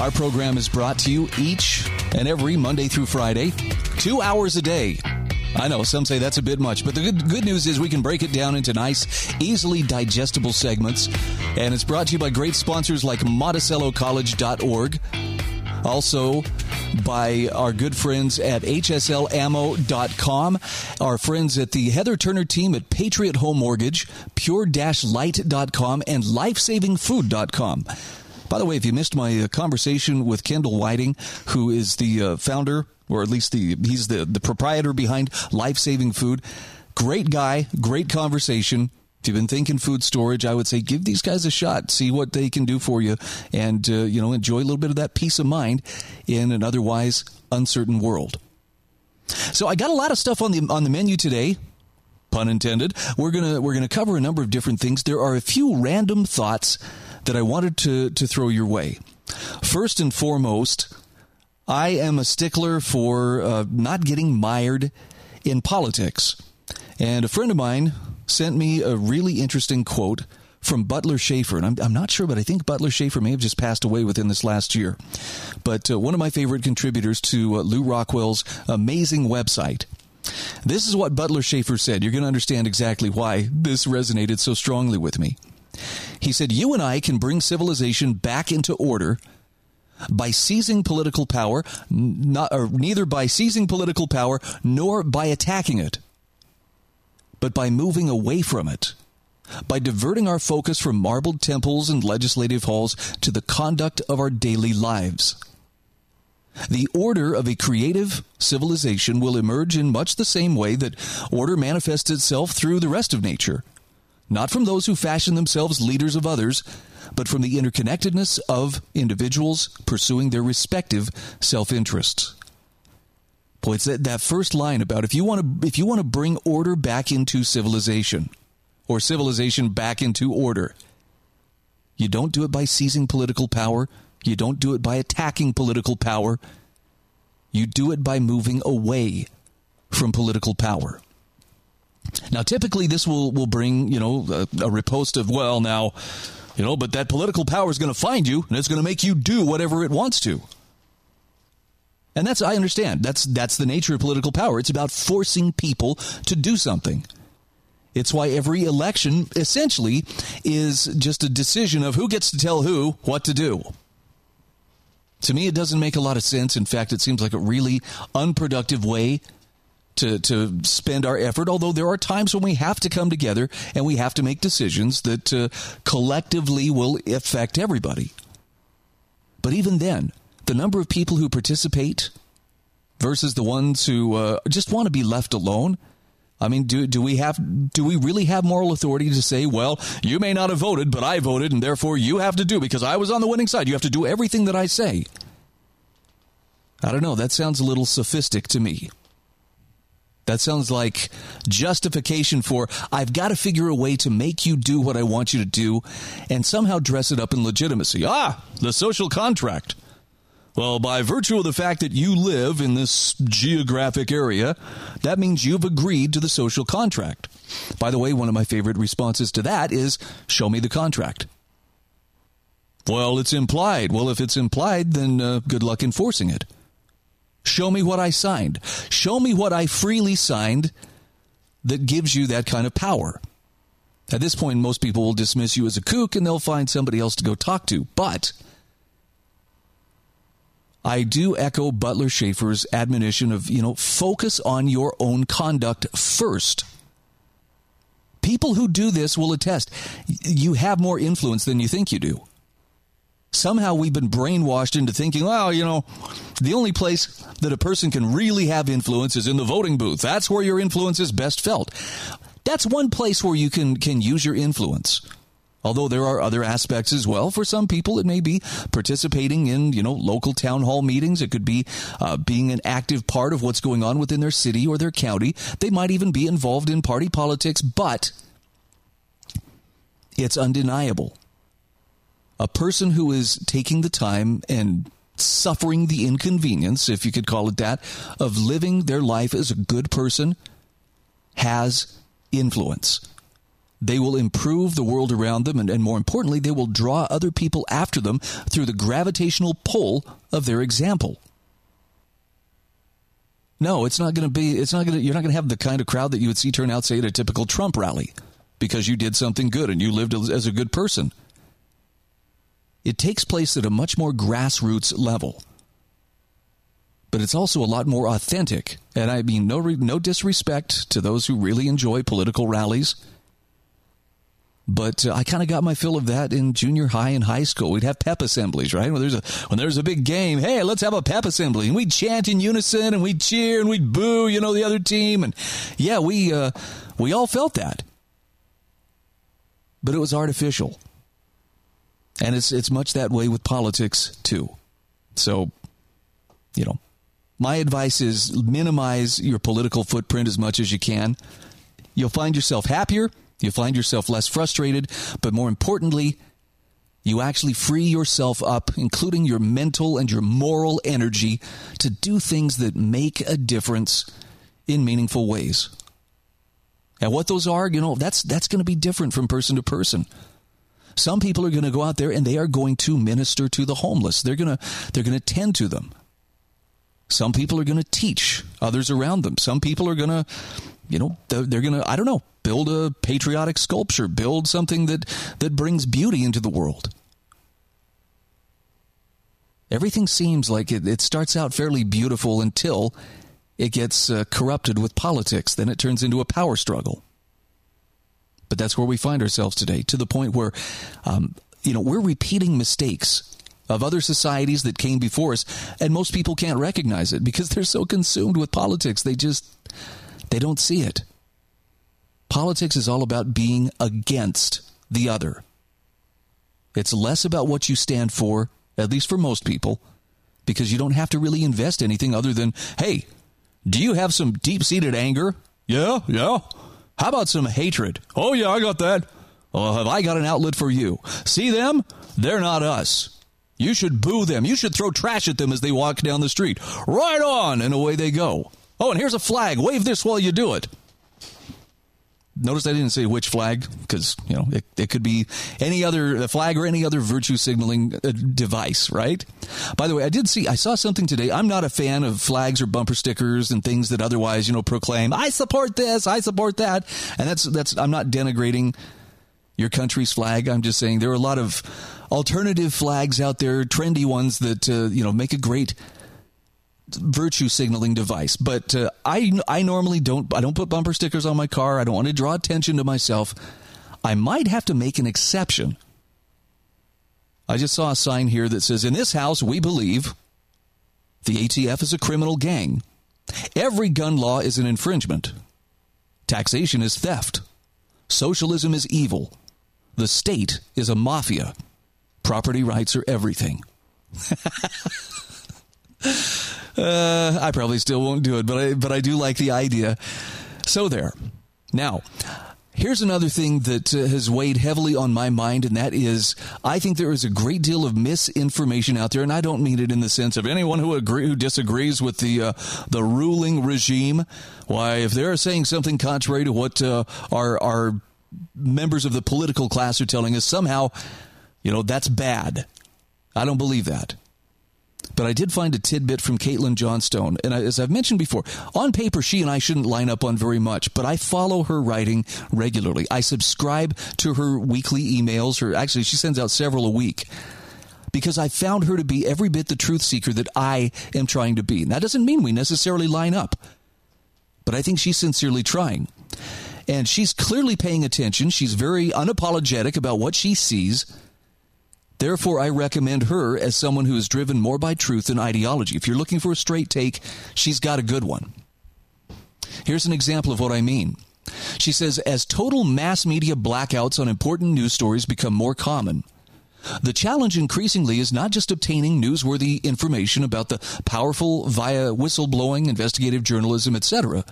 Our program is brought to you each and every Monday through Friday, two hours a day. I know some say that's a bit much, but the good, good news is we can break it down into nice, easily digestible segments. And it's brought to you by great sponsors like MonticelloCollege.org. Also, by our good friends at hslammo.com, our friends at the Heather Turner team at Patriot Home Mortgage, pure-light.com, and lifesavingfood.com. By the way, if you missed my uh, conversation with Kendall Whiting, who is the uh, founder, or at least the he's the, the proprietor behind Life Saving Food, great guy, great conversation. If you've been thinking food storage, I would say give these guys a shot, see what they can do for you, and uh, you know enjoy a little bit of that peace of mind in an otherwise uncertain world. So I got a lot of stuff on the on the menu today. Pun intended. We're gonna we're gonna cover a number of different things. There are a few random thoughts that I wanted to to throw your way. First and foremost, I am a stickler for uh, not getting mired in politics, and a friend of mine sent me a really interesting quote from Butler Shaffer. And I'm, I'm, not sure, but I think Butler Shaffer may have just passed away within this last year. But uh, one of my favorite contributors to uh, Lew Rockwell's amazing website. This is what Butler Shaffer said. You're going to understand exactly why this resonated so strongly with me. He said, You and I can bring civilization back into order by seizing political power, not, or neither by seizing political power nor by attacking it but by moving away from it. By diverting our focus from marbled temples and legislative halls to the conduct of our daily lives. The order of a creative civilization will emerge in much the same way that order manifests itself through the rest of nature. Not from those who fashion themselves leaders of others, but from the interconnectedness of individuals pursuing their respective self interests. Boy, it's that, that first line about if you want to if you want to bring order back into civilization, or civilization back into order, you don't do it by seizing political power. You don't do it by attacking political power. You do it by moving away from political power. Now, typically, this will, will bring, you know, a, a riposte of, well, now, you know, but that political power is going to find you and it's going to make you do whatever it wants to. And that's I understand. That's that's the nature of political power. It's about forcing people to do something. It's why every election essentially is just a decision of who gets to tell who what to do. To me, it doesn't make a lot of sense. In fact, it seems like a really unproductive way to, to spend our effort, although there are times when we have to come together and we have to make decisions that uh, collectively will affect everybody. But even then, the number of people who participate versus the ones who uh, just want to be left alone. I mean, do do we have do we really have moral authority to say, well, you may not have voted, but I voted, and therefore you have to do because I was on the winning side. You have to do everything that I say. I don't know. That sounds a little sophistic to me. That sounds like justification for I've got to figure a way to make you do what I want you to do and somehow dress it up in legitimacy. Ah, the social contract. Well, by virtue of the fact that you live in this geographic area, that means you've agreed to the social contract. By the way, one of my favorite responses to that is show me the contract. Well, it's implied. Well, if it's implied, then uh, good luck enforcing it. Show me what I signed. Show me what I freely signed that gives you that kind of power. At this point, most people will dismiss you as a kook and they'll find somebody else to go talk to. But I do echo Butler Shaffer's admonition of, you know, focus on your own conduct first. People who do this will attest you have more influence than you think you do. Somehow we've been brainwashed into thinking, well, you know, the only place that a person can really have influence is in the voting booth. That's where your influence is best felt. That's one place where you can, can use your influence. Although there are other aspects as well. For some people, it may be participating in, you know, local town hall meetings. It could be uh, being an active part of what's going on within their city or their county. They might even be involved in party politics, but it's undeniable. A person who is taking the time and suffering the inconvenience, if you could call it that, of living their life as a good person has influence. They will improve the world around them, and, and, more importantly, they will draw other people after them through the gravitational pull of their example. No, it's not going to be, it's not going to, you're not going to have the kind of crowd that you would see turn out, say, at a typical Trump rally because you did something good and you lived as a good person. It takes place at a much more grassroots level. But it's also a lot more authentic. And I mean, no, no disrespect to those who really enjoy political rallies. But uh, I kind of got my fill of that in junior high and high school. We'd have pep assemblies, right? When there's a when there's a big game, hey, let's have a pep assembly, and we'd chant in unison, and we'd cheer, and we'd boo, you know, the other team, and yeah, we uh, we all felt that, but it was artificial. And it's it's much that way with politics too. So, you know, my advice is minimize your political footprint as much as you can. You'll find yourself happier, you'll find yourself less frustrated, but more importantly, you actually free yourself up, including your mental and your moral energy, to do things that make a difference in meaningful ways. And what those are, you know, that's that's going to be different from person to person. Some people are going to go out there and they are going to minister to the homeless. They're going to they're going to tend to them. Some people are going to teach others around them. Some people are going to, you know, they're, going to I don't know, build a patriotic sculpture, build something that that brings beauty into the world. Everything seems like it, it starts out fairly beautiful until it gets uh, corrupted with politics. Then it turns into a power struggle. But that's where we find ourselves today, to the point where, um, you know, we're repeating mistakes of other societies that came before us, and most people can't recognize it because they're so consumed with politics. They just they don't see it. Politics is all about being against the other. It's less about what you stand for, at least for most people, because you don't have to really invest anything other than, hey, do you have some deep seated anger? Yeah, yeah. How about some hatred? Oh, yeah, I got that. Well, have I got an outlet for you? See them? They're not us. You should boo them. You should throw trash at them as they walk down the street. Right on, and away they go. Oh, and here's a flag. Wave this while you do it. Notice I didn't say which flag because you know it, it could be any other flag or any other virtue signaling uh, device, right? By the way, I did see I saw something today. I'm not a fan of flags or bumper stickers and things that otherwise you know proclaim I support this, I support that, and that's that's I'm not denigrating your country's flag. I'm just saying there are a lot of alternative flags out there, trendy ones that uh, you know make a great virtue signaling device. But uh, I I normally don't I don't put bumper stickers on my car. I don't want to draw attention to myself. I might have to make an exception. I just saw a sign here that says in this house we believe the ATF is a criminal gang. Every gun law is an infringement. Taxation is theft. Socialism is evil. The state is a mafia. Property rights are everything. Uh, I probably still won't do it, but I, but I do like the idea. So there. Now, Here's another thing that uh, has weighed heavily on my mind, and that is I think there is a great deal of misinformation out there, and I don't mean it in the sense of anyone who agree who disagrees with the uh, the ruling regime. Why, if they're saying something contrary to what uh, our our members of the political class are telling us, somehow, you know, that's bad. I don't believe that. But I did find a tidbit from Caitlin Johnstone. And as I've mentioned before, on paper, she and I shouldn't line up on very much, but I follow her writing regularly. I subscribe to her weekly emails. Her, actually, she sends out several a week because I found her to be every bit the truth seeker that I am trying to be. And that doesn't mean we necessarily line up, but I think she's sincerely trying. And she's clearly paying attention. She's very unapologetic about what she sees Therefore, I recommend her as someone who is driven more by truth than ideology. If you're looking for a straight take, she's got a good one. Here's an example of what I mean. She says, as total mass media blackouts on important news stories become more common, the challenge increasingly is not just obtaining newsworthy information about the powerful via whistleblowing, investigative journalism, etc.,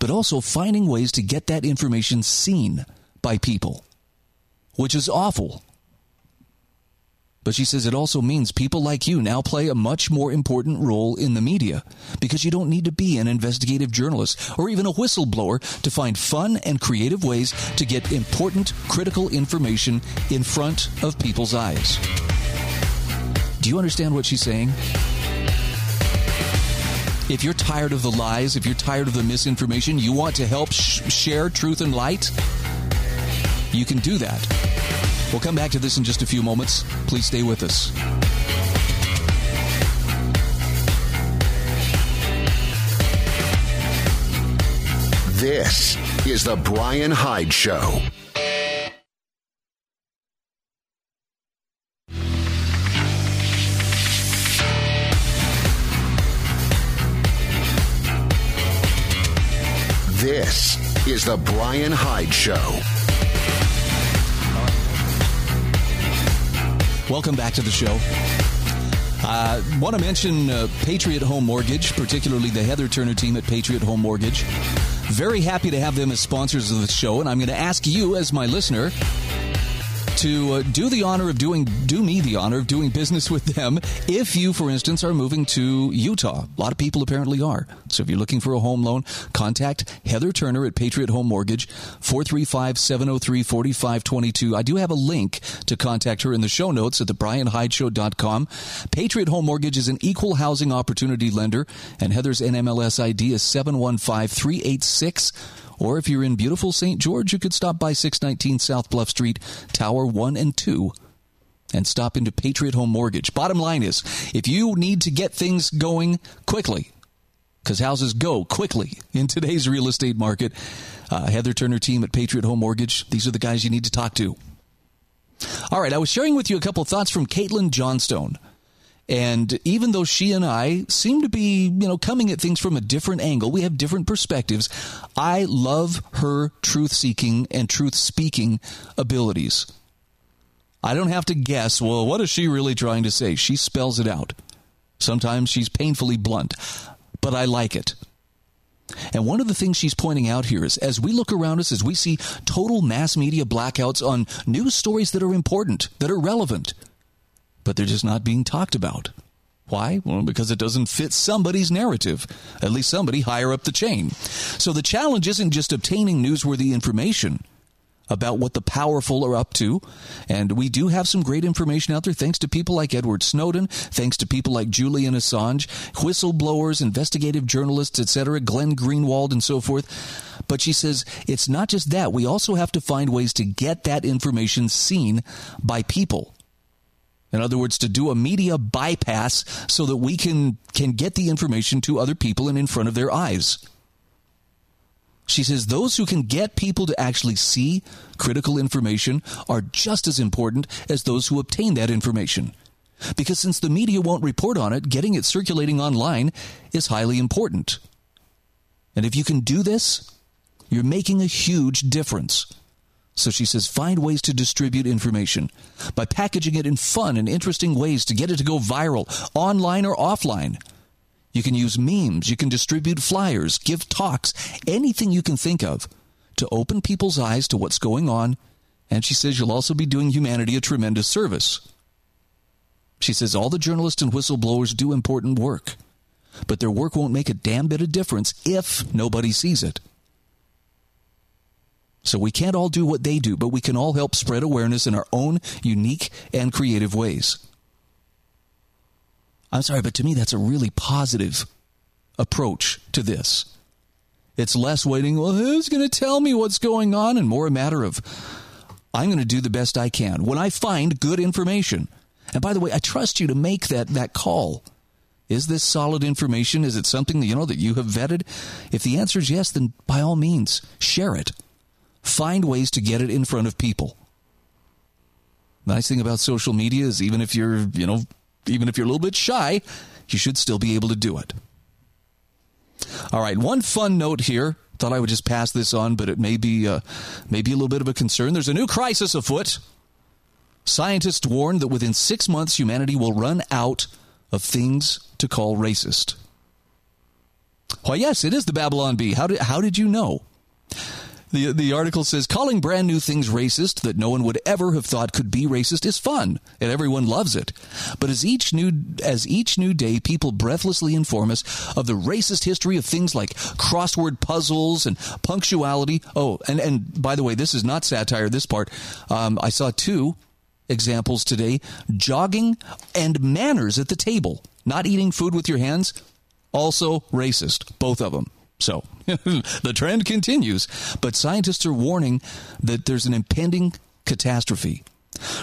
but also finding ways to get that information seen by people, which is awful but she says it also means people like you now play a much more important role in the media because you don't need to be an investigative journalist or even a whistleblower to find fun and creative ways to get important, critical information in front of people's eyes. Do you understand what she's saying? If you're tired of the lies, if you're tired of the misinformation, you want to help sh- share truth and light, you can do that We'll come back to this in just a few moments. Please stay with us. This is The Brian Hyde Show. This is The Brian Hyde Show. Welcome back to the show. Uh, Want to mention uh, Patriot Home Mortgage, particularly the Heather Turner team at Patriot Home Mortgage. Very happy to have them as sponsors of the show, and I'm going to ask you, as my listener, to uh, do the honor of doing, do me the honor of doing business with them if you, for instance, are moving to Utah. A lot of people apparently are. So if you're looking for a home loan, contact Heather Turner at Patriot Home Mortgage, 435 703 4522. I do have a link to contact her in the show notes at thebrianhydeshow.com. Patriot Home Mortgage is an equal housing opportunity lender, and Heather's NMLS ID is 715 386 or if you're in beautiful St. George, you could stop by 619 South Bluff Street, Tower 1 and 2 and stop into Patriot Home Mortgage. Bottom line is, if you need to get things going quickly, because houses go quickly in today's real estate market, uh, Heather Turner team at Patriot Home Mortgage, these are the guys you need to talk to. All right, I was sharing with you a couple thoughts from Caitlin Johnstone. And even though she and I seem to be, you know, coming at things from a different angle, we have different perspectives. I love her truth seeking and truth speaking abilities. I don't have to guess, well, what is she really trying to say? She spells it out. Sometimes she's painfully blunt, but I like it. And one of the things she's pointing out here is as we look around us, as we see total mass media blackouts on news stories that are important, that are relevant, but they're just not being talked about. Why? Well, because it doesn't fit somebody's narrative, at least somebody higher up the chain. So the challenge isn't just obtaining newsworthy information about what the powerful are up to. And we do have some great information out there thanks to people like Edward Snowden, thanks to people like Julian Assange, whistleblowers, investigative journalists, etc., Glenn Greenwald, and so forth. But she says it's not just that. We also have to find ways to get that information seen by people. In other words, to do a media bypass so that we can, can get the information to other people and in front of their eyes. She says those who can get people to actually see critical information are just as important as those who obtain that information. Because since the media won't report on it, getting it circulating online is highly important. And if you can do this, you're making a huge difference. So she says, find ways to distribute information by packaging it in fun and interesting ways to get it to go viral, online or offline. You can use memes, you can distribute flyers, give talks, anything you can think of to open people's eyes to what's going on. And she says you'll also be doing humanity a tremendous service. She says all the journalists and whistleblowers do important work, but their work won't make a damn bit of difference if nobody sees it. So we can't all do what they do, but we can all help spread awareness in our own unique and creative ways. I'm sorry, but to me, that's a really positive approach to this. It's less waiting, well, who's going to tell me what's going on? And more a matter of, I'm going to do the best I can when I find good information. And by the way, I trust you to make that, that call. Is this solid information? Is it something that you know that you have vetted? If the answer is yes, then by all means, share it. Find ways to get it in front of people. Nice thing about social media is even if you're, you know, even if you're a little bit shy, you should still be able to do it. All right, one fun note here Thought I would just pass this on, but it may be, uh, maybe a little bit of a concern. There's a new crisis afoot. Scientists warn that within six months, humanity will run out of things to call racist. Why, yes, it is the Babylon Bee. How did, how did you know? The, the article says calling brand new things racist that no one would ever have thought could be racist is fun and everyone loves it. But as each new as each new day people breathlessly inform us of the racist history of things like crossword puzzles and punctuality. Oh, and and by the way, this is not satire. This part, um, I saw two examples today: jogging and manners at the table, not eating food with your hands. Also racist, both of them. So the trend continues, but scientists are warning that there's an impending catastrophe.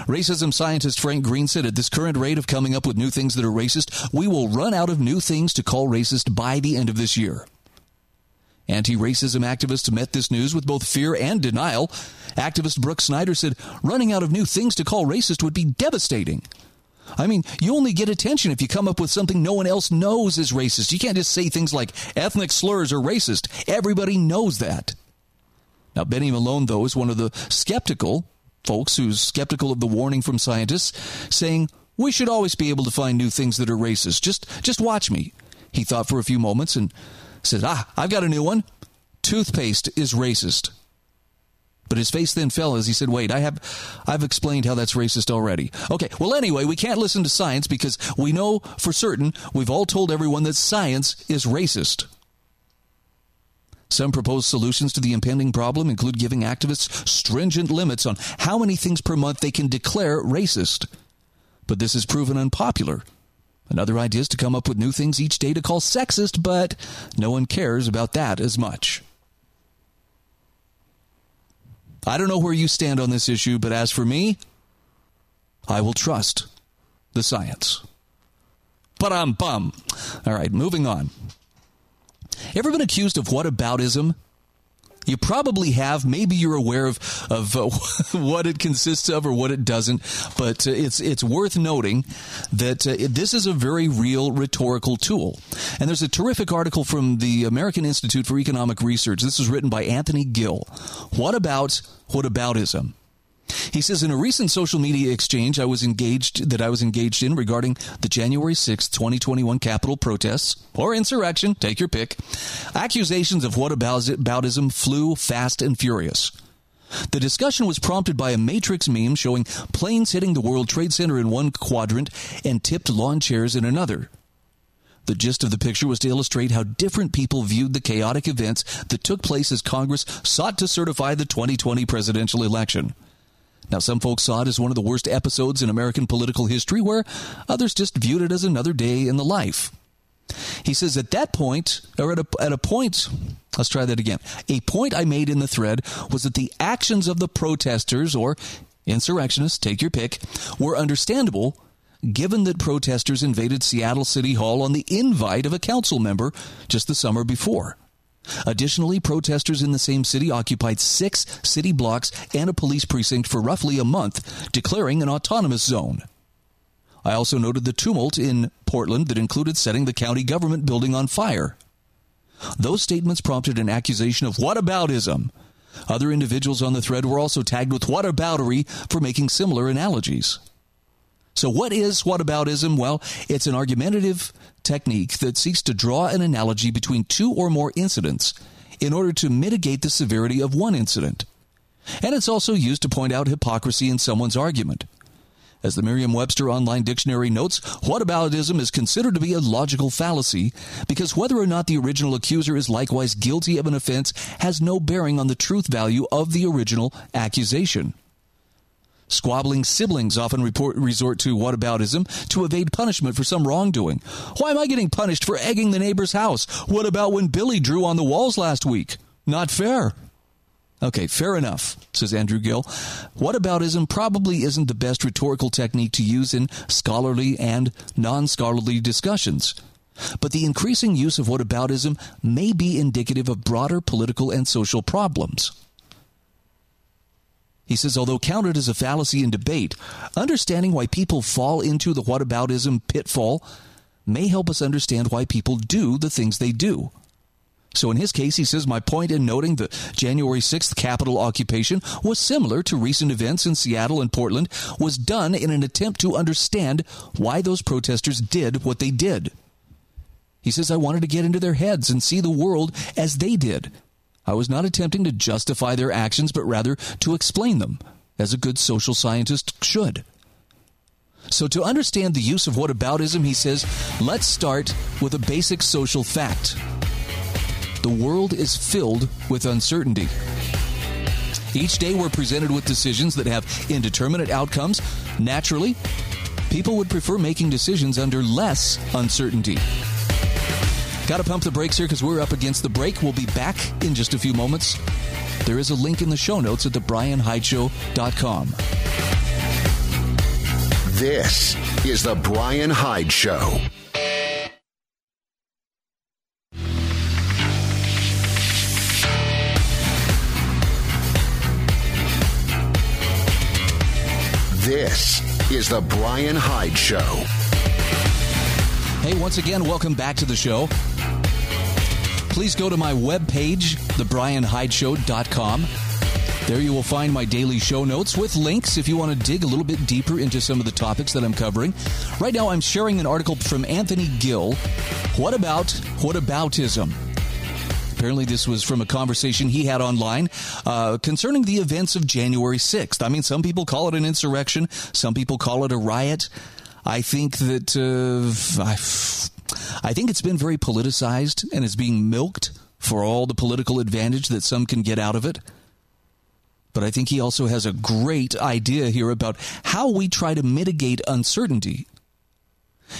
Racism scientist Frank Green said at this current rate of coming up with new things that are racist, we will run out of new things to call racist by the end of this year. Anti racism activists met this news with both fear and denial. Activist Brooke Snyder said running out of new things to call racist would be devastating. I mean, you only get attention if you come up with something no one else knows is racist. You can't just say things like ethnic slurs are racist. Everybody knows that. Now, Benny Malone, though, is one of the skeptical folks who's skeptical of the warning from scientists, saying, We should always be able to find new things that are racist. Just, just watch me. He thought for a few moments and said, Ah, I've got a new one. Toothpaste is racist. But his face then fell as he said, "Wait, I have I've explained how that's racist already." Okay, well anyway, we can't listen to science because we know for certain we've all told everyone that science is racist. Some proposed solutions to the impending problem include giving activists stringent limits on how many things per month they can declare racist. But this has proven unpopular. Another idea is to come up with new things each day to call sexist, but no one cares about that as much. I don't know where you stand on this issue, but as for me, I will trust the science. But I'm bum. All right, moving on. Ever been accused of whataboutism? You probably have. Maybe you're aware of of uh, what it consists of or what it doesn't. But uh, it's it's worth noting that uh, this is a very real rhetorical tool. And there's a terrific article from the American Institute for Economic Research. This is written by Anthony Gill. What about whataboutism? He says in a recent social media exchange I was engaged that I was engaged in regarding the January 6, 2021 Capitol protests or insurrection, take your pick, accusations of whataboutism flew fast and furious. The discussion was prompted by a Matrix meme showing planes hitting the World Trade Center in one quadrant and tipped lawn chairs in another. The gist of the picture was to illustrate how different people viewed the chaotic events that took place as Congress sought to certify the 2020 presidential election. Now, some folks saw it as one of the worst episodes in American political history, where others just viewed it as another day in the life. He says at that point, or at a, at a point, let's try that again. A point I made in the thread was that the actions of the protesters or insurrectionists, take your pick, were understandable given that protesters invaded Seattle City Hall on the invite of a council member just the summer before. Additionally, protesters in the same city occupied six city blocks and a police precinct for roughly a month, declaring an autonomous zone. I also noted the tumult in Portland that included setting the county government building on fire. Those statements prompted an accusation of whataboutism. Other individuals on the thread were also tagged with whataboutery for making similar analogies. So, what is whataboutism? Well, it's an argumentative technique that seeks to draw an analogy between two or more incidents in order to mitigate the severity of one incident. And it's also used to point out hypocrisy in someone's argument. As the Merriam Webster Online Dictionary notes, whataboutism is considered to be a logical fallacy because whether or not the original accuser is likewise guilty of an offense has no bearing on the truth value of the original accusation. Squabbling siblings often report, resort to whataboutism to evade punishment for some wrongdoing. Why am I getting punished for egging the neighbor's house? What about when Billy drew on the walls last week? Not fair. Okay, fair enough, says Andrew Gill. Whataboutism probably isn't the best rhetorical technique to use in scholarly and non scholarly discussions. But the increasing use of whataboutism may be indicative of broader political and social problems. He says, although counted as a fallacy in debate, understanding why people fall into the whataboutism pitfall may help us understand why people do the things they do. So in his case, he says, My point in noting the January 6th Capitol occupation was similar to recent events in Seattle and Portland was done in an attempt to understand why those protesters did what they did. He says, I wanted to get into their heads and see the world as they did. I was not attempting to justify their actions, but rather to explain them, as a good social scientist should. So, to understand the use of whataboutism, he says, let's start with a basic social fact. The world is filled with uncertainty. Each day we're presented with decisions that have indeterminate outcomes. Naturally, people would prefer making decisions under less uncertainty. Got to pump the brakes here because we're up against the break. We'll be back in just a few moments. There is a link in the show notes at thebrianhydeshow.com. This is The Brian Hyde Show. This is The Brian Hyde Show. Hey, once again, welcome back to the show. Please go to my webpage, thebrianhydeshow.com. There you will find my daily show notes with links if you want to dig a little bit deeper into some of the topics that I'm covering. Right now, I'm sharing an article from Anthony Gill. What about whataboutism? Apparently, this was from a conversation he had online uh, concerning the events of January 6th. I mean, some people call it an insurrection, some people call it a riot. I think that uh, I, I think it's been very politicized and is being milked for all the political advantage that some can get out of it. But I think he also has a great idea here about how we try to mitigate uncertainty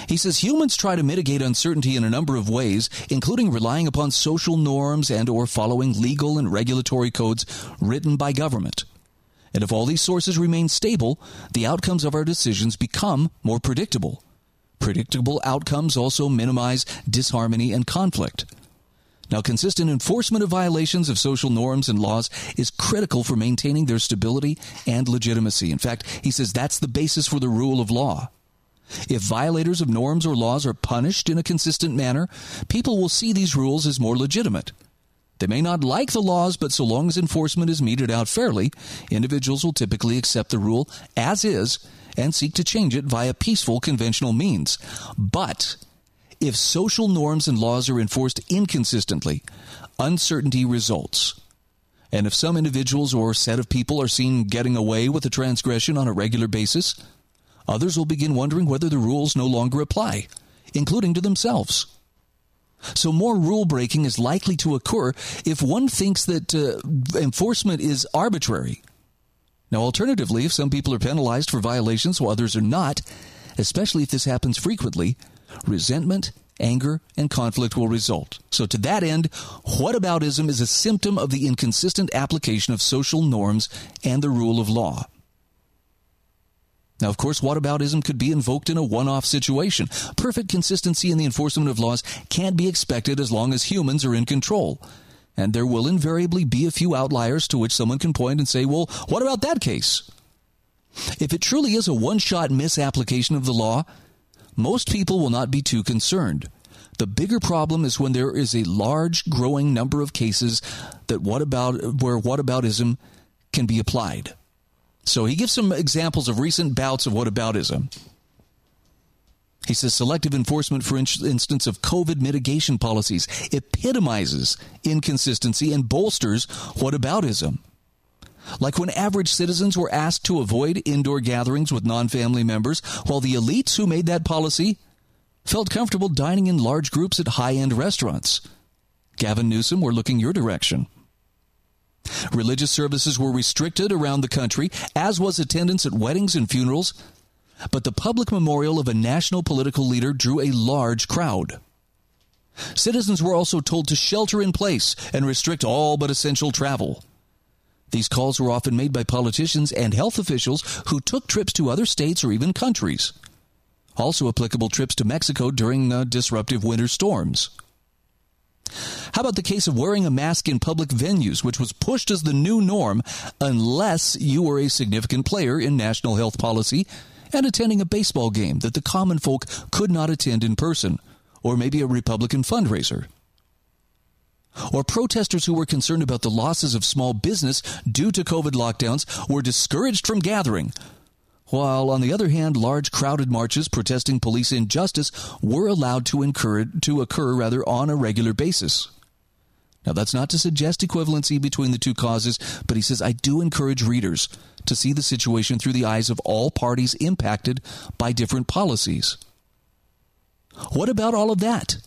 he says humans try to mitigate uncertainty in a number of ways, including relying upon social norms and or following legal and regulatory codes written by government. And if all these sources remain stable, the outcomes of our decisions become more predictable. Predictable outcomes also minimize disharmony and conflict. Now, consistent enforcement of violations of social norms and laws is critical for maintaining their stability and legitimacy. In fact, he says that's the basis for the rule of law. If violators of norms or laws are punished in a consistent manner, people will see these rules as more legitimate. They may not like the laws, but so long as enforcement is meted out fairly, individuals will typically accept the rule as is and seek to change it via peaceful conventional means. But if social norms and laws are enforced inconsistently, uncertainty results. And if some individuals or set of people are seen getting away with a transgression on a regular basis, Others will begin wondering whether the rules no longer apply, including to themselves. So, more rule breaking is likely to occur if one thinks that uh, enforcement is arbitrary. Now, alternatively, if some people are penalized for violations while others are not, especially if this happens frequently, resentment, anger, and conflict will result. So, to that end, whataboutism is a symptom of the inconsistent application of social norms and the rule of law. Now, of course, whataboutism could be invoked in a one off situation. Perfect consistency in the enforcement of laws can't be expected as long as humans are in control. And there will invariably be a few outliers to which someone can point and say, well, what about that case? If it truly is a one shot misapplication of the law, most people will not be too concerned. The bigger problem is when there is a large growing number of cases that what about where whataboutism can be applied. So he gives some examples of recent bouts of whataboutism. He says selective enforcement, for instance, of COVID mitigation policies epitomizes inconsistency and bolsters whataboutism. Like when average citizens were asked to avoid indoor gatherings with non family members, while the elites who made that policy felt comfortable dining in large groups at high end restaurants. Gavin Newsom, we're looking your direction. Religious services were restricted around the country, as was attendance at weddings and funerals. But the public memorial of a national political leader drew a large crowd. Citizens were also told to shelter in place and restrict all but essential travel. These calls were often made by politicians and health officials who took trips to other states or even countries. Also applicable trips to Mexico during uh, disruptive winter storms. How about the case of wearing a mask in public venues, which was pushed as the new norm unless you were a significant player in national health policy and attending a baseball game that the common folk could not attend in person, or maybe a Republican fundraiser? Or protesters who were concerned about the losses of small business due to COVID lockdowns were discouraged from gathering. While, on the other hand, large crowded marches protesting police injustice were allowed to, incur, to occur rather on a regular basis. Now, that's not to suggest equivalency between the two causes, but he says, I do encourage readers to see the situation through the eyes of all parties impacted by different policies. What about all of that?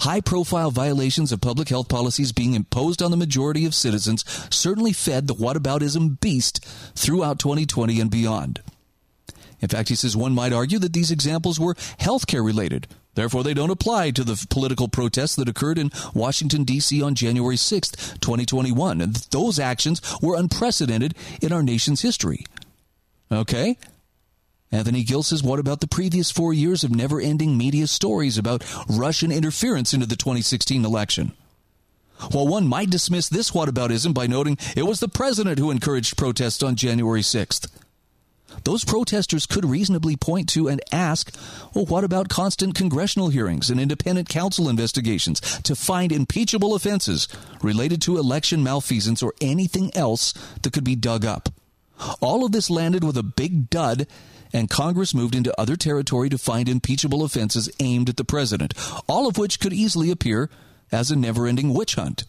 High profile violations of public health policies being imposed on the majority of citizens certainly fed the whataboutism beast throughout 2020 and beyond. In fact, he says one might argue that these examples were healthcare related. Therefore, they don't apply to the political protests that occurred in Washington, D.C. on January 6, 2021. And those actions were unprecedented in our nation's history. Okay? Anthony Gill says, what about the previous four years of never ending media stories about Russian interference into the 2016 election? While one might dismiss this whataboutism by noting it was the president who encouraged protests on January 6th, those protesters could reasonably point to and ask, well, what about constant congressional hearings and independent counsel investigations to find impeachable offenses related to election malfeasance or anything else that could be dug up? All of this landed with a big dud, and Congress moved into other territory to find impeachable offenses aimed at the president, all of which could easily appear as a never ending witch hunt.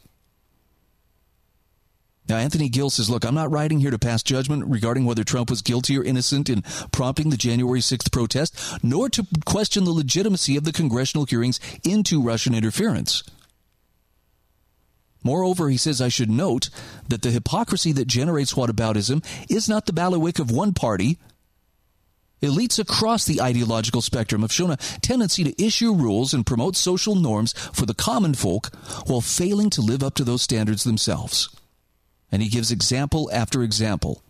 Now, Anthony Gill says, Look, I'm not writing here to pass judgment regarding whether Trump was guilty or innocent in prompting the January 6th protest, nor to question the legitimacy of the congressional hearings into Russian interference. Moreover, he says, I should note that the hypocrisy that generates whataboutism is not the bailiwick of one party. Elites across the ideological spectrum have shown a tendency to issue rules and promote social norms for the common folk while failing to live up to those standards themselves and he gives example after example.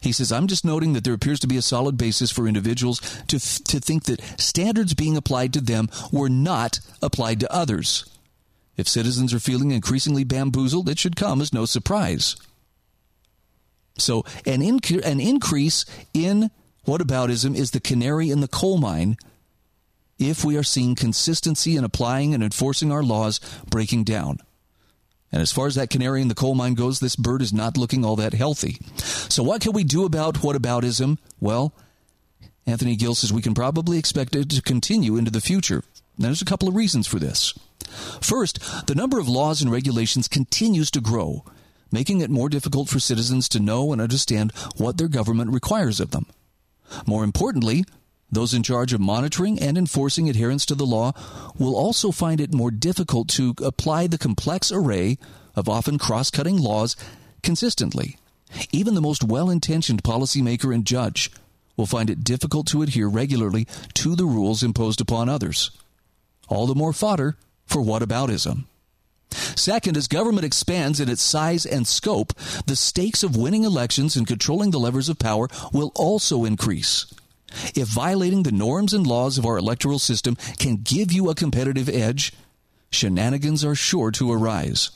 He says, I'm just noting that there appears to be a solid basis for individuals to, f- to think that standards being applied to them were not applied to others. If citizens are feeling increasingly bamboozled, it should come as no surprise. So, an, inc- an increase in whataboutism is the canary in the coal mine if we are seeing consistency in applying and enforcing our laws breaking down. And as far as that canary in the coal mine goes, this bird is not looking all that healthy. So, what can we do about whataboutism? Well, Anthony Gill says we can probably expect it to continue into the future. Now, there's a couple of reasons for this. First, the number of laws and regulations continues to grow, making it more difficult for citizens to know and understand what their government requires of them. More importantly, those in charge of monitoring and enforcing adherence to the law will also find it more difficult to apply the complex array of often cross cutting laws consistently. Even the most well intentioned policymaker and judge will find it difficult to adhere regularly to the rules imposed upon others. All the more fodder for whataboutism. Second, as government expands in its size and scope, the stakes of winning elections and controlling the levers of power will also increase. If violating the norms and laws of our electoral system can give you a competitive edge, shenanigans are sure to arise.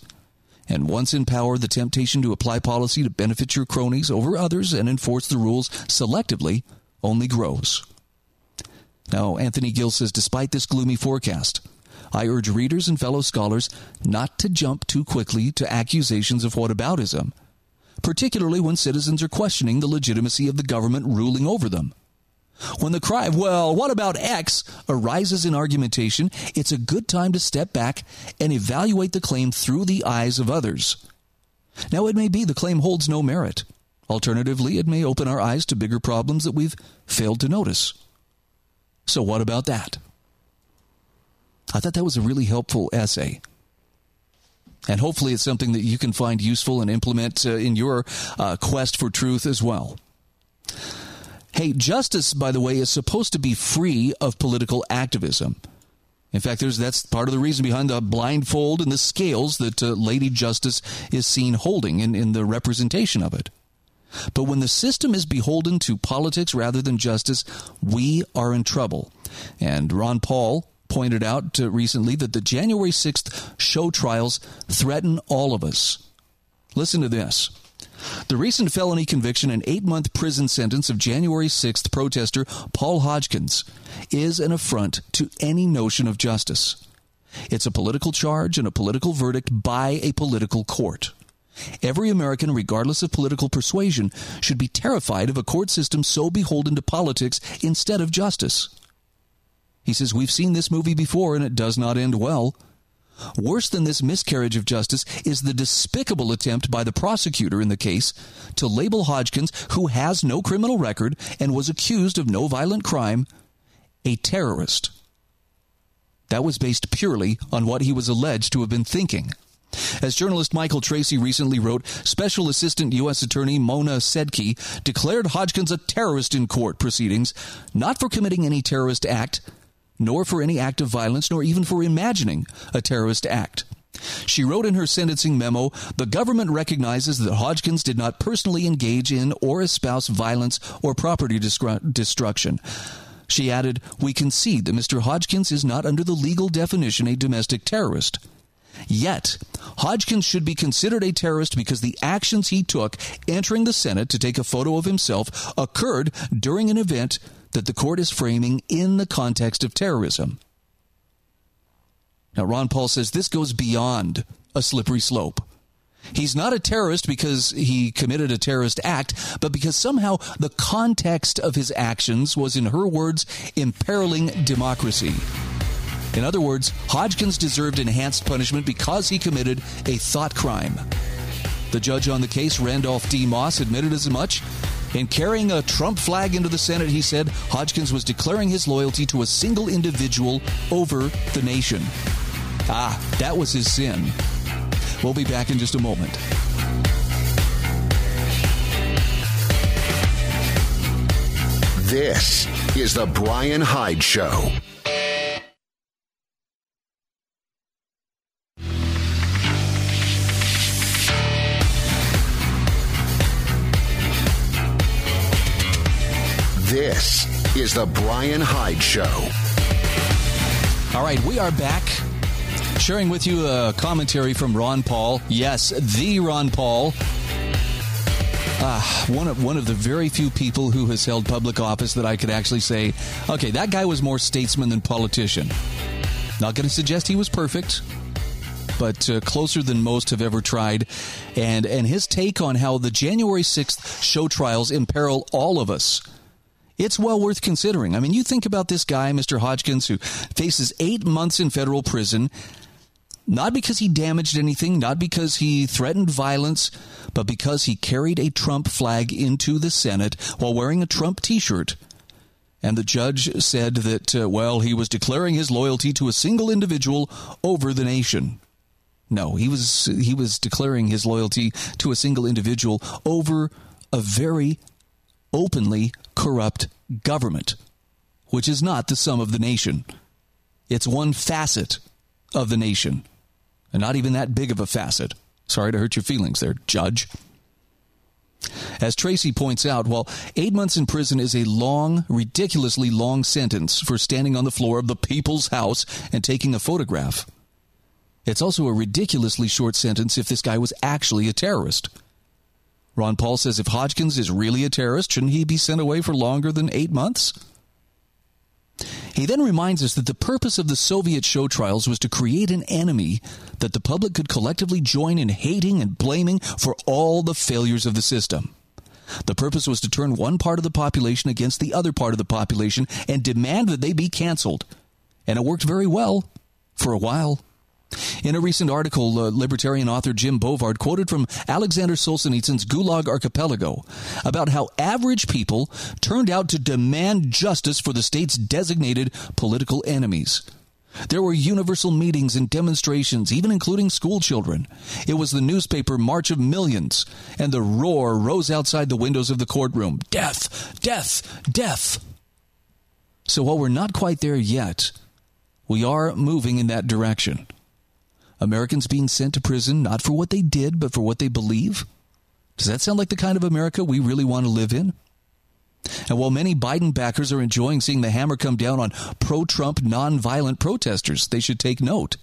And once in power, the temptation to apply policy to benefit your cronies over others and enforce the rules selectively only grows. Now, Anthony Gill says, despite this gloomy forecast, I urge readers and fellow scholars not to jump too quickly to accusations of whataboutism, particularly when citizens are questioning the legitimacy of the government ruling over them. When the cry, well, what about X, arises in argumentation, it's a good time to step back and evaluate the claim through the eyes of others. Now, it may be the claim holds no merit. Alternatively, it may open our eyes to bigger problems that we've failed to notice. So, what about that? I thought that was a really helpful essay. And hopefully, it's something that you can find useful and implement uh, in your uh, quest for truth as well. Hey, justice, by the way, is supposed to be free of political activism. In fact, that's part of the reason behind the blindfold and the scales that uh, Lady Justice is seen holding in, in the representation of it. But when the system is beholden to politics rather than justice, we are in trouble. And Ron Paul pointed out uh, recently that the January 6th show trials threaten all of us. Listen to this. The recent felony conviction and eight month prison sentence of January 6th protester Paul Hodgkins is an affront to any notion of justice. It's a political charge and a political verdict by a political court. Every American, regardless of political persuasion, should be terrified of a court system so beholden to politics instead of justice. He says, We've seen this movie before and it does not end well. Worse than this miscarriage of justice is the despicable attempt by the prosecutor in the case to label Hodgkins, who has no criminal record and was accused of no violent crime, a terrorist. That was based purely on what he was alleged to have been thinking. As journalist Michael Tracey recently wrote, Special Assistant U.S. Attorney Mona Sedky declared Hodgkins a terrorist in court proceedings, not for committing any terrorist act, nor for any act of violence, nor even for imagining a terrorist act. She wrote in her sentencing memo The government recognizes that Hodgkins did not personally engage in or espouse violence or property destruction. She added, We concede that Mr. Hodgkins is not under the legal definition a domestic terrorist. Yet, Hodgkins should be considered a terrorist because the actions he took entering the Senate to take a photo of himself occurred during an event that the court is framing in the context of terrorism. Now, Ron Paul says this goes beyond a slippery slope. He's not a terrorist because he committed a terrorist act, but because somehow the context of his actions was, in her words, imperiling democracy. In other words, Hodgkins deserved enhanced punishment because he committed a thought crime. The judge on the case, Randolph D. Moss, admitted as much in carrying a Trump flag into the Senate, he said Hodgkins was declaring his loyalty to a single individual over the nation. Ah, that was his sin. We'll be back in just a moment. This is The Brian Hyde Show. This is The Brian Hyde Show. All right, we are back sharing with you a commentary from Ron Paul. Yes, the Ron Paul. Uh, one of one of the very few people who has held public office that I could actually say, okay, that guy was more statesman than politician. Not going to suggest he was perfect, but uh, closer than most have ever tried. And and his take on how the January sixth show trials imperil all of us it's well worth considering. I mean, you think about this guy, Mr. Hodgkins, who faces eight months in federal prison, not because he damaged anything, not because he threatened violence, but because he carried a Trump flag into the Senate while wearing a Trump t shirt. And the judge said that, uh, well, he was declaring his loyalty to a single individual over the nation. No, he was he was declaring his loyalty to a single individual over a very openly corrupt government, which is not the sum of the nation. It's one facet of the nation, and not even that big of a facet. Sorry to hurt your feelings there, Judge. As Tracey points out, while eight months in prison is a long, ridiculously long sentence for standing on the floor of the people's house and taking a photograph, it's also a ridiculously short sentence if this guy was actually a terrorist. Ron Paul says if Hodgkins is really a terrorist, shouldn't he be sent away for longer than eight months? He then reminds us that the purpose of the Soviet show trials was to create an enemy that the public could collectively join in hating and blaming for all the failures of the system. The purpose was to turn one part of the population against the other part of the population and demand that they be canceled. And it worked very well for a while. In a recent article, uh, libertarian author Jim Bovard quoted from Alexander Solzhenitsyn's Gulag Archipelago about how average people turned out to demand justice for the state's designated political enemies. There were universal meetings and demonstrations, even including school children. It was the newspaper March of Millions, and the roar rose outside the windows of the courtroom Death! Death! Death! So while we're not quite there yet, we are moving in that direction. Americans being sent to prison not for what they did, but for what they believe? Does that sound like the kind of America we really want to live in? And while many Biden backers are enjoying seeing the hammer come down on pro Trump nonviolent protesters, they should take note.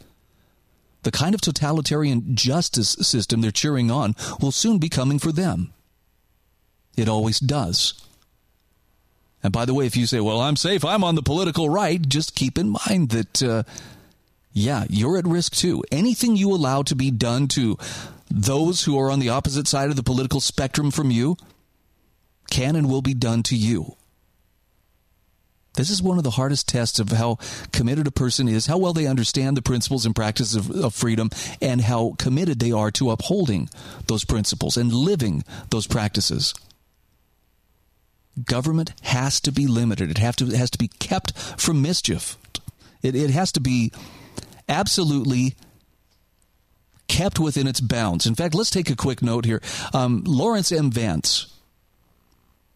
The kind of totalitarian justice system they're cheering on will soon be coming for them. It always does. And by the way, if you say, well, I'm safe, I'm on the political right, just keep in mind that uh, yeah, you're at risk too. Anything you allow to be done to those who are on the opposite side of the political spectrum from you can and will be done to you. This is one of the hardest tests of how committed a person is, how well they understand the principles and practices of, of, freedom, and how committed they are to upholding those principles and living those practices. Government has to be limited. It, have to, it has to be kept from mischief. It, it has to be absolutely kept within its bounds. In fact, let's take a quick note here. Um, Lawrence M. Vance.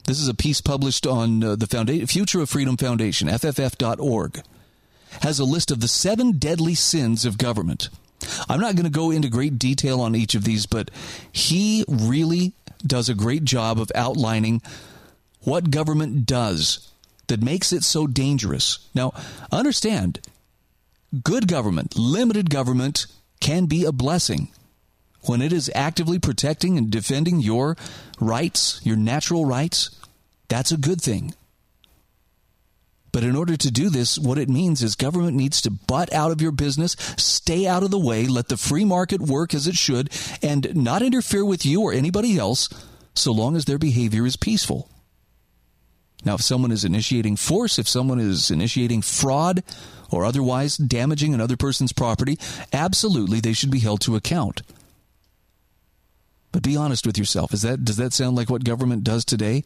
This is a piece published on uh, the Founda- Future of Freedom Foundation, FFF.org, has a list of the seven deadly sins of government. I'm not going to go into great detail on each of these, but he really does a great job of outlining what government does that makes it so dangerous. Now, understand, good government, limited government, can be a blessing when it is actively protecting and defending your rights, your natural rights. That's a good thing. But in order to do this, what it means is government needs to butt out of your business, stay out of the way, let the free market work as it should, and not interfere with you or anybody else so long as their behavior is peaceful. Now, if someone is initiating force, if someone is initiating fraud or otherwise damaging another person's property, absolutely they should be held to account. But be honest with yourself. Is that does that sound like what government does today?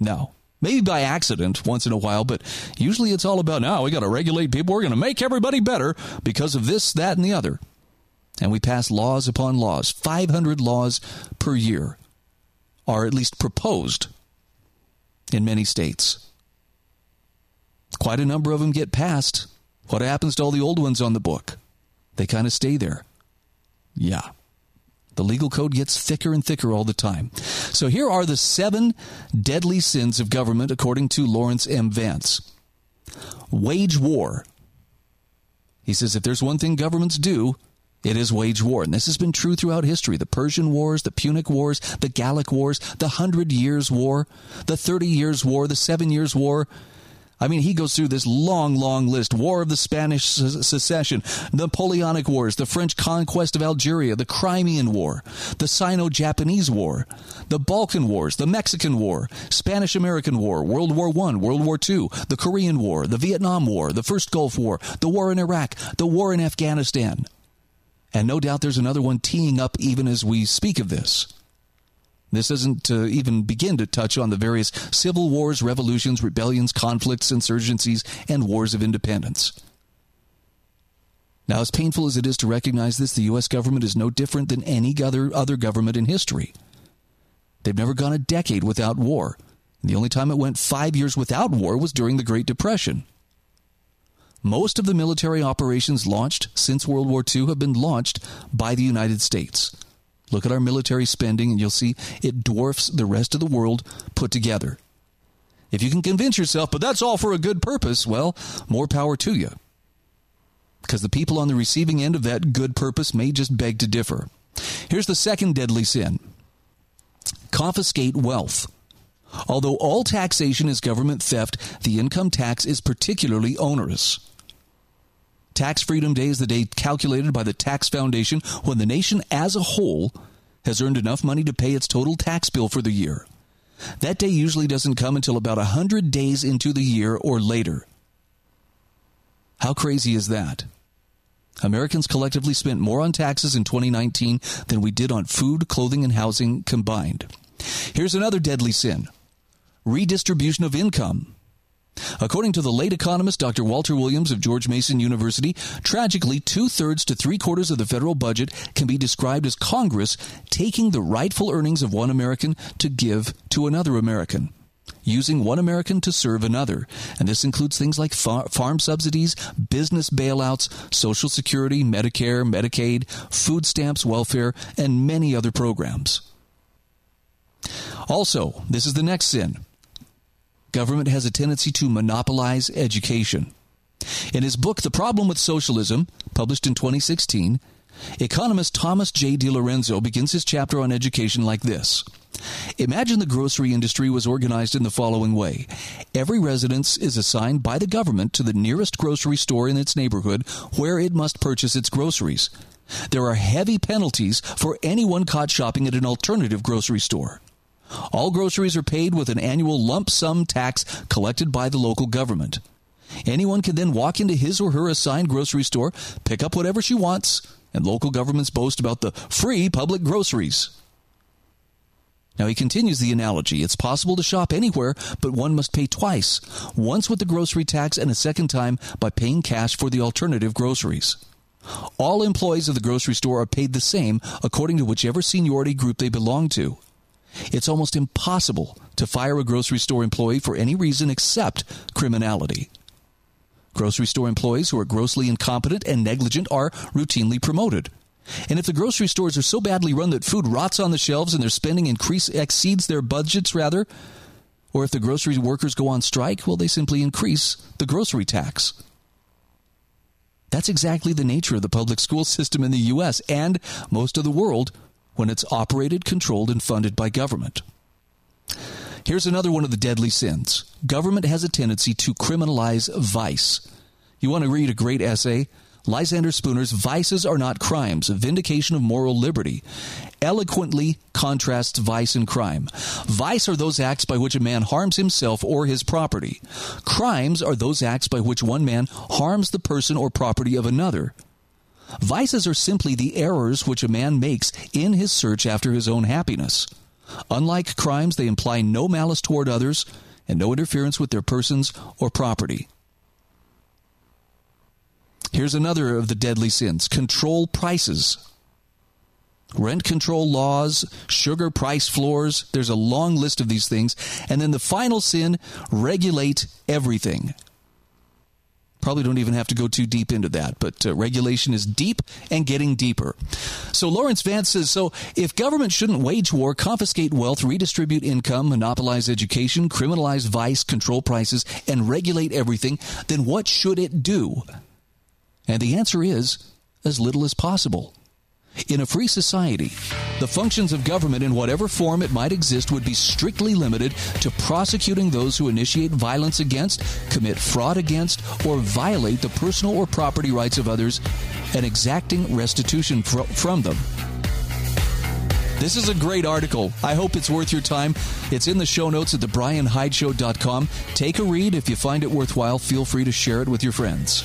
No. Maybe by accident once in a while, but usually it's all about now we got to regulate people. We're going to make everybody better because of this, that, and the other. And we pass laws upon laws. 500 laws per year are at least proposed in many states. Quite a number of them get passed. What happens to all the old ones on the book? They kind of stay there. Yeah. The legal code gets thicker and thicker all the time. So here are the seven deadly sins of government according to Lawrence M. Vance. Wage war. He says if there's one thing governments do, it is wage war. And this has been true throughout history. The Persian Wars, the Punic Wars, the Gallic Wars, the Hundred Years' War, the Thirty Years' War, the Seven Years' War. I mean, he goes through this long, long list. War of the Spanish Secession, Napoleonic Wars, the French conquest of Algeria, the Crimean War, the Sino-Japanese War, the Balkan Wars, the Mexican War, Spanish-American War, World War I, World War II, the Korean War, the Vietnam War, the First Gulf War, the War in Iraq, the War in Afghanistan. And no doubt there's another one teeing up even as we speak of this. This doesn't uh, even begin to touch on the various civil wars, revolutions, rebellions, conflicts, insurgencies, and wars of independence. Now, as painful as it is to recognize this, the U.S. government is no different than any other, other government in history. They've never gone a decade without war. The only time it went five years without war was during the Great Depression. Most of the military operations launched since World War II have been launched by the United States. Look at our military spending, and you'll see it dwarfs the rest of the world put together. If you can convince yourself, but that's all for a good purpose, well, more power to you. Because the people on the receiving end of that good purpose may just beg to differ. Here's the second deadly sin confiscate wealth. Although all taxation is government theft, the income tax is particularly onerous. Tax Freedom Day is the day calculated by the Tax Foundation when the nation as a whole has earned enough money to pay its total tax bill for the year. That day usually doesn't come until about 100 days into the year or later. How crazy is that? Americans collectively spent more on taxes in 2019 than we did on food, clothing, and housing combined. Here's another deadly sin redistribution of income. According to the late economist Dr. Walter Williams of George Mason University, tragically, two thirds to three quarters of the federal budget can be described as Congress taking the rightful earnings of one American to give to another American. Using one American to serve another. And this includes things like far- farm subsidies, business bailouts, Social Security, Medicare, Medicaid, food stamps, welfare, and many other programs. Also, this is the next sin government has a tendency to monopolize education. In his book, The Problem with Socialism, published in 2016, economist Thomas J. DiLorenzo begins his chapter on education like this Imagine the grocery industry was organized in the following way. Every residence is assigned by the government to the nearest grocery store in its neighborhood where it must purchase its groceries. There are heavy penalties for anyone caught shopping at an alternative grocery store. All groceries are paid with an annual lump sum tax collected by the local government. Anyone can then walk into his or her assigned grocery store, pick up whatever she wants, and local governments boast about the free public groceries. Now he continues the analogy. It's possible to shop anywhere, but one must pay twice. Once with the grocery tax and a second time by paying cash for the alternative groceries. All employees of the grocery store are paid the same according to whichever seniority group they belong to. It's almost impossible to fire a grocery store employee for any reason except criminality. Grocery store employees who are grossly incompetent and negligent are routinely promoted. And if the grocery stores are so badly run that food rots on the shelves and their spending increase exceeds their budgets rather, or if the grocery workers go on strike, well, they simply increase the grocery tax. That's exactly the nature of the public school system in the U.S. and most of the world when it's operated, controlled, and funded by government. Here's another one of the deadly sins government has a tendency to criminalize vice. You want to read a great essay? Lysander Spooner's Vices Are Not Crimes, a Vindication of Moral Liberty, eloquently contrasts vice and crime. Vice are those acts by which a man harms himself or his property. Crimes are those acts by which one man harms the person or property of another. Vices are simply the errors which a man makes in his search after his own happiness. Unlike crimes, they imply no malice toward others and no interference with their persons or property. Here's another of the deadly sins control prices. Rent control laws, sugar price floors, there's a long list of these things. And then the final sin regulate everything. Probably don't even have to go too deep into that, but uh, regulation is deep and getting deeper. So Lawrence Vance says so if government shouldn't wage war, confiscate wealth, redistribute income, monopolize education, criminalize vice, control prices, and regulate everything, then what should it do? And the answer is as little as possible. In a free society, the functions of government in whatever form it might exist would be strictly limited to prosecuting those who initiate violence against, commit fraud against, or violate the personal or property rights of others and exacting restitution fr- from them. This is a great article. I hope it's worth your time. It's in the show notes at thebrianhydeshow.com. Take a read. If you find it worthwhile, feel free to share it with your friends.